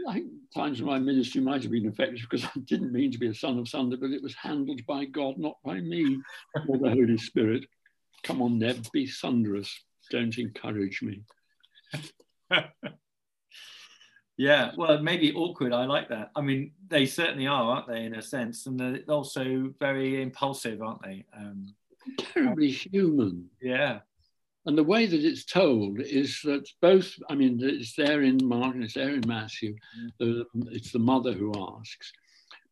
I times in my ministry might have been effective because I didn't mean to be a son of thunder, but it was handled by God, not by me or the Holy Spirit. Come on, Nev, be thunderous. Don't encourage me. Yeah, well, maybe awkward. I like that. I mean, they certainly are, aren't they, in a sense? And they're also very impulsive, aren't they? Um, Terribly human. Yeah. and the way that it's told is that both, I mean, it's there in Mark and it's there in Matthew. The, it's the mother who asks,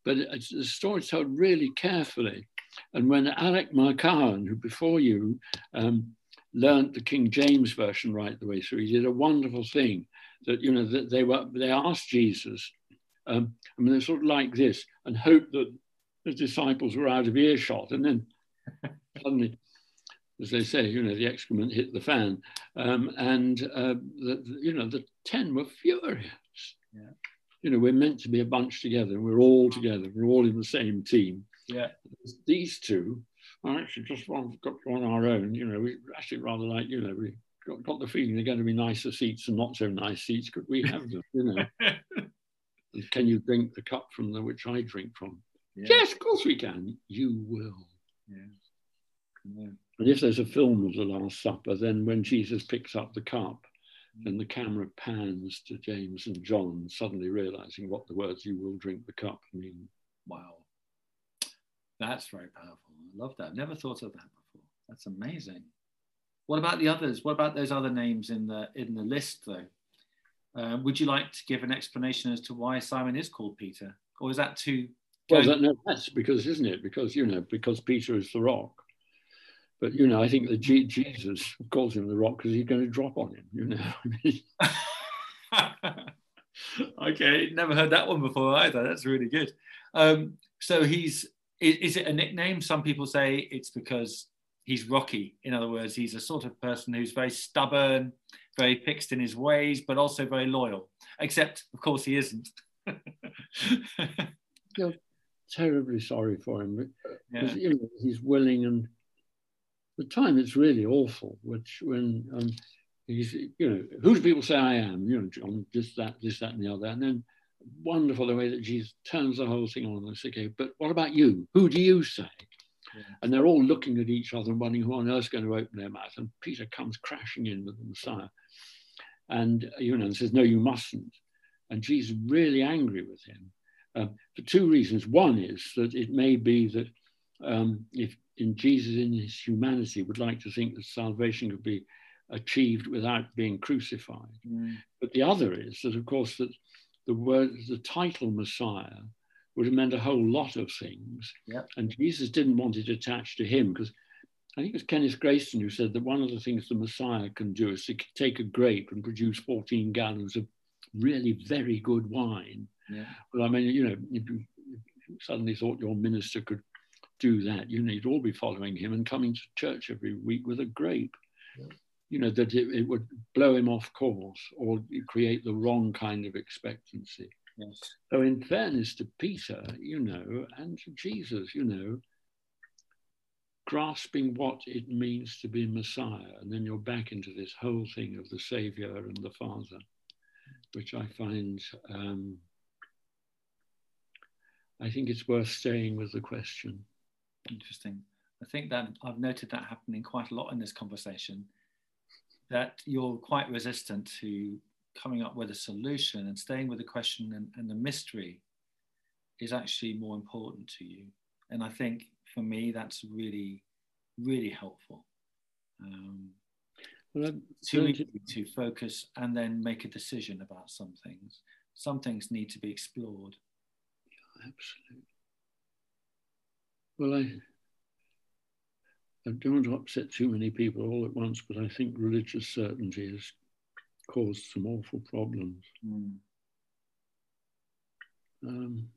but it's, the story's told really carefully. And when Alec McCowen, who before you um, learned the King James version right the way through, he did a wonderful thing that you know that they were they asked Jesus, um, I mean, they're sort of like this, and hoped that the disciples were out of earshot, and then suddenly as they say, you know, the excrement hit the fan. Um, and, uh, the, you know, the 10 were furious. Yeah. You know, we're meant to be a bunch together. We're all together. We're all in the same team. Yeah. These two are actually just one, got on our own. You know, we actually rather like, you know, we got, got the feeling they're going to be nicer seats and not so nice seats. Could we have them, you know? can you drink the cup from the which I drink from? Yeah. Yes, of course we can. You will. Yeah. yeah. And if there's a film of the Last Supper, then when Jesus picks up the cup, then the camera pans to James and John, suddenly realizing what the words "you will drink the cup" mean. Wow, that's very powerful. I love that. Never thought of that before. That's amazing. What about the others? What about those other names in the in the list, though? Uh, would you like to give an explanation as to why Simon is called Peter, or is that too? Well, that, no, that's because, isn't it? Because you know, because Peter is the rock. But you know, I think that G- Jesus calls him the rock because he's going to drop on him. You know. okay, never heard that one before either. That's really good. Um, so he's is, is, it a nickname? Some people say it's because he's rocky. In other words, he's a sort of person who's very stubborn, very fixed in his ways, but also very loyal. Except, of course, he isn't. You're terribly sorry for him. Yeah. You know, he's willing and the time it's really awful, which when um, he's, you know, who do people say I am? You know, John, this, that, this, that, and the other. And then wonderful the way that Jesus turns the whole thing on and says, okay, but what about you? Who do you say? Yeah. And they're all looking at each other and wondering who on earth is going to open their mouth. And Peter comes crashing in with the Messiah and, you know, and says, no, you mustn't. And Jesus really angry with him um, for two reasons. One is that it may be that um, if in Jesus in his humanity would like to think that salvation could be achieved without being crucified. Mm. But the other is that, of course, that the word, the title Messiah would have meant a whole lot of things. Yep. And Jesus didn't want it attached to him because I think it was Kenneth Grayston who said that one of the things the Messiah can do is to take a grape and produce 14 gallons of really very good wine. Yeah. Well, I mean, you know, if you, suddenly thought your minister could do that. You need all be following him and coming to church every week with a grape. Yeah. You know, that it, it, would blow him off course or create the wrong kind of expectancy. Yes. So, in fairness to Peter, you know, and to Jesus, you know, grasping what it means to be Messiah, and then you're back into this whole thing of the Savior and the Father, which I find um, I think it's worth staying with the question. Interesting. I think that I've noted that happening quite a lot in this conversation. That you're quite resistant to coming up with a solution and staying with the question and, and the mystery is actually more important to you. And I think for me, that's really, really helpful. Um, well, to, to focus and then make a decision about some things. Some things need to be explored. Yeah, absolutely. Well, I, I don't want to upset too many people all at once, but I think religious certainty has caused some awful problems. Mm. Um,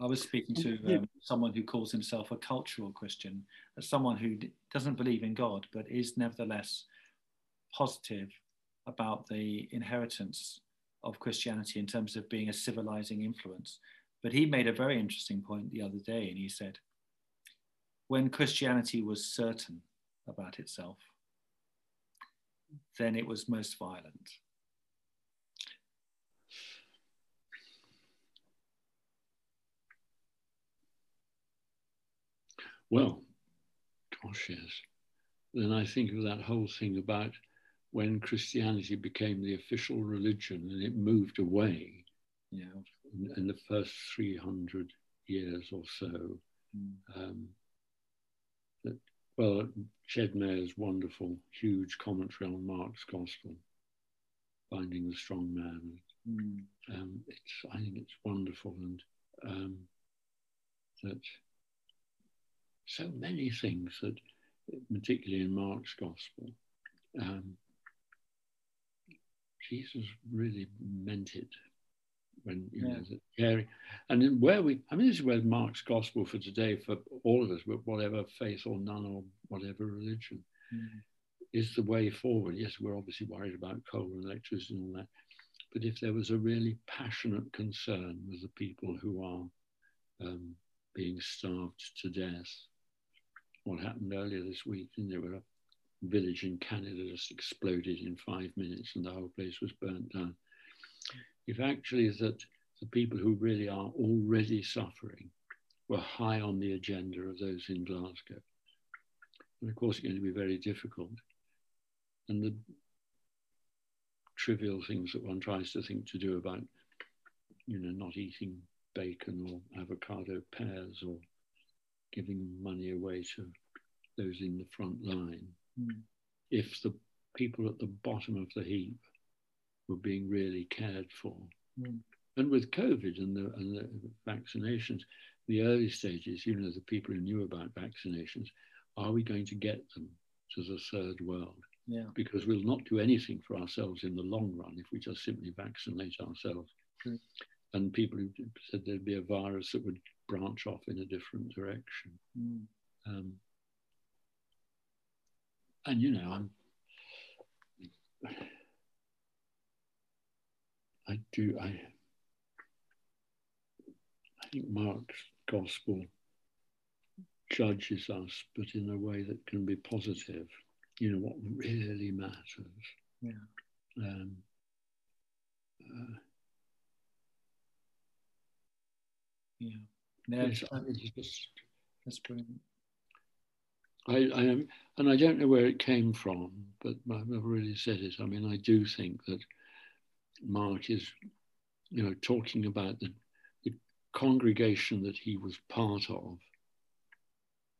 I was speaking to um, someone who calls himself a cultural Christian, as someone who d- doesn't believe in God, but is nevertheless positive about the inheritance of Christianity in terms of being a civilizing influence. But he made a very interesting point the other day, and he said, when Christianity was certain about itself, then it was most violent. Well, gosh, yes. Then I think of that whole thing about when Christianity became the official religion and it moved away yeah. in, in the first 300 years or so. Mm. Um, well, Ched Myers' wonderful, huge commentary on Mark's Gospel, Binding the Strong Man. Mm. Um, it's, I think it's wonderful, and um, that so many things that, particularly in Mark's Gospel, um, Jesus really meant it when you yeah. know caring and then where we i mean this is where mark's gospel for today for all of us whatever faith or none or whatever religion mm. is the way forward yes we're obviously worried about coal and electricity and all that but if there was a really passionate concern with the people who are um, being starved to death what happened earlier this week and there were a village in canada just exploded in five minutes and the whole place was burnt down if actually that the people who really are already suffering were high on the agenda of those in Glasgow. And of course, it's going to be very difficult. And the trivial things that one tries to think to do about, you know, not eating bacon or avocado pears or giving money away to those in the front line. Mm. If the people at the bottom of the heap were being really cared for. Mm. And with COVID and the, and the vaccinations, the early stages, you know, the people who knew about vaccinations, are we going to get them to the third world? Yeah. Because we'll not do anything for ourselves in the long run if we just simply vaccinate ourselves. And people who said there'd be a virus that would branch off in a different direction. Mm. Um, and you know, I'm I do. I, I think Mark's gospel judges us, but in a way that can be positive. You know what really matters. Yeah. Um, uh, yeah. No, yes, just, that's brilliant. I, I am, and I don't know where it came from, but I've never really said it. I mean, I do think that Mark is, you know, talking about the, the congregation that he was part of.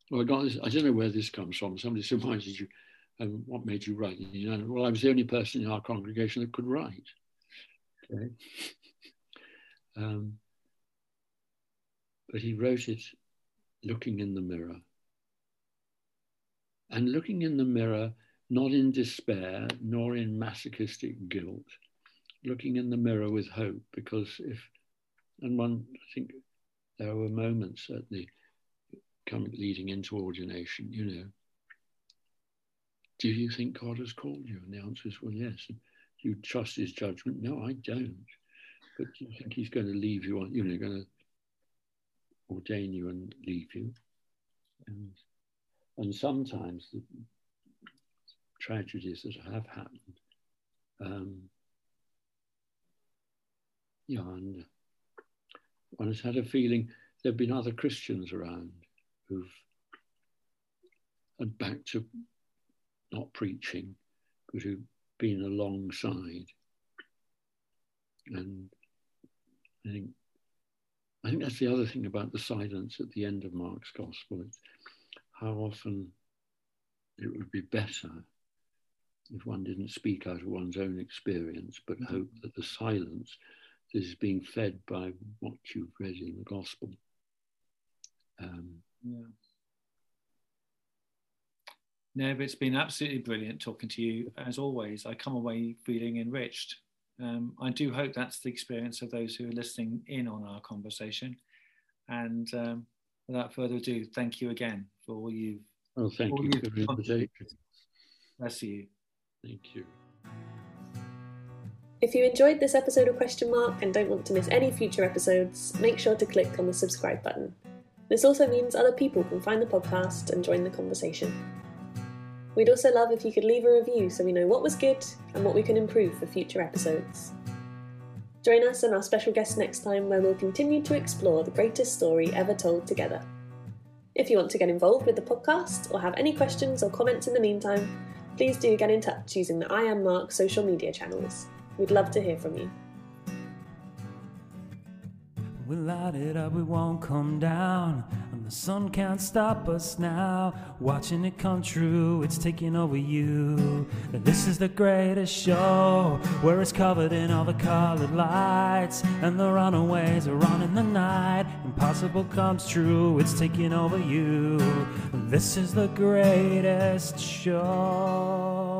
Well, I got this, I don't know where this comes from. Somebody said, why did you, um, what made you write? You know, well, I was the only person in our congregation that could write. Okay. Um, but he wrote it looking in the mirror. And looking in the mirror, not in despair, nor in masochistic guilt, looking in the mirror with hope because if, and one, I think there were moments certainly coming leading into ordination, you know, do you think God has called you? And the answer is, well, yes. And you trust his judgment? No, I don't. But do you think he's going to leave you on, you know, going to ordain you and leave you? And, and sometimes the tragedies that have happened um, yeah, and uh, one has had a feeling there have been other Christians around who've had back to not preaching, but who've been alongside. And I think I think that's the other thing about the silence at the end of Mark's gospel. It's how often it would be better if one didn't speak out of one's own experience, but hope that the silence this is being fed by what you've read in the gospel. Um, yeah. No, but it's been absolutely brilliant talking to you as always. I come away feeling enriched. Um, I do hope that's the experience of those who are listening in on our conversation. And um, without further ado, thank you again for all you've. Well, thank you for the invitation. Bless you. Thank you. If you enjoyed this episode of Question Mark and don't want to miss any future episodes, make sure to click on the subscribe button. This also means other people can find the podcast and join the conversation. We'd also love if you could leave a review so we know what was good and what we can improve for future episodes. Join us and our special guest next time where we'll continue to explore the greatest story ever told together. If you want to get involved with the podcast or have any questions or comments in the meantime, please do get in touch using the I Am Mark social media channels. We'd love to hear from you. We light it up, we won't come down. And the sun can't stop us now. Watching it come true, it's taking over you. This is the greatest show, where it's covered in all the colored lights. And the runaways are on in the night. Impossible comes true, it's taking over you. This is the greatest show.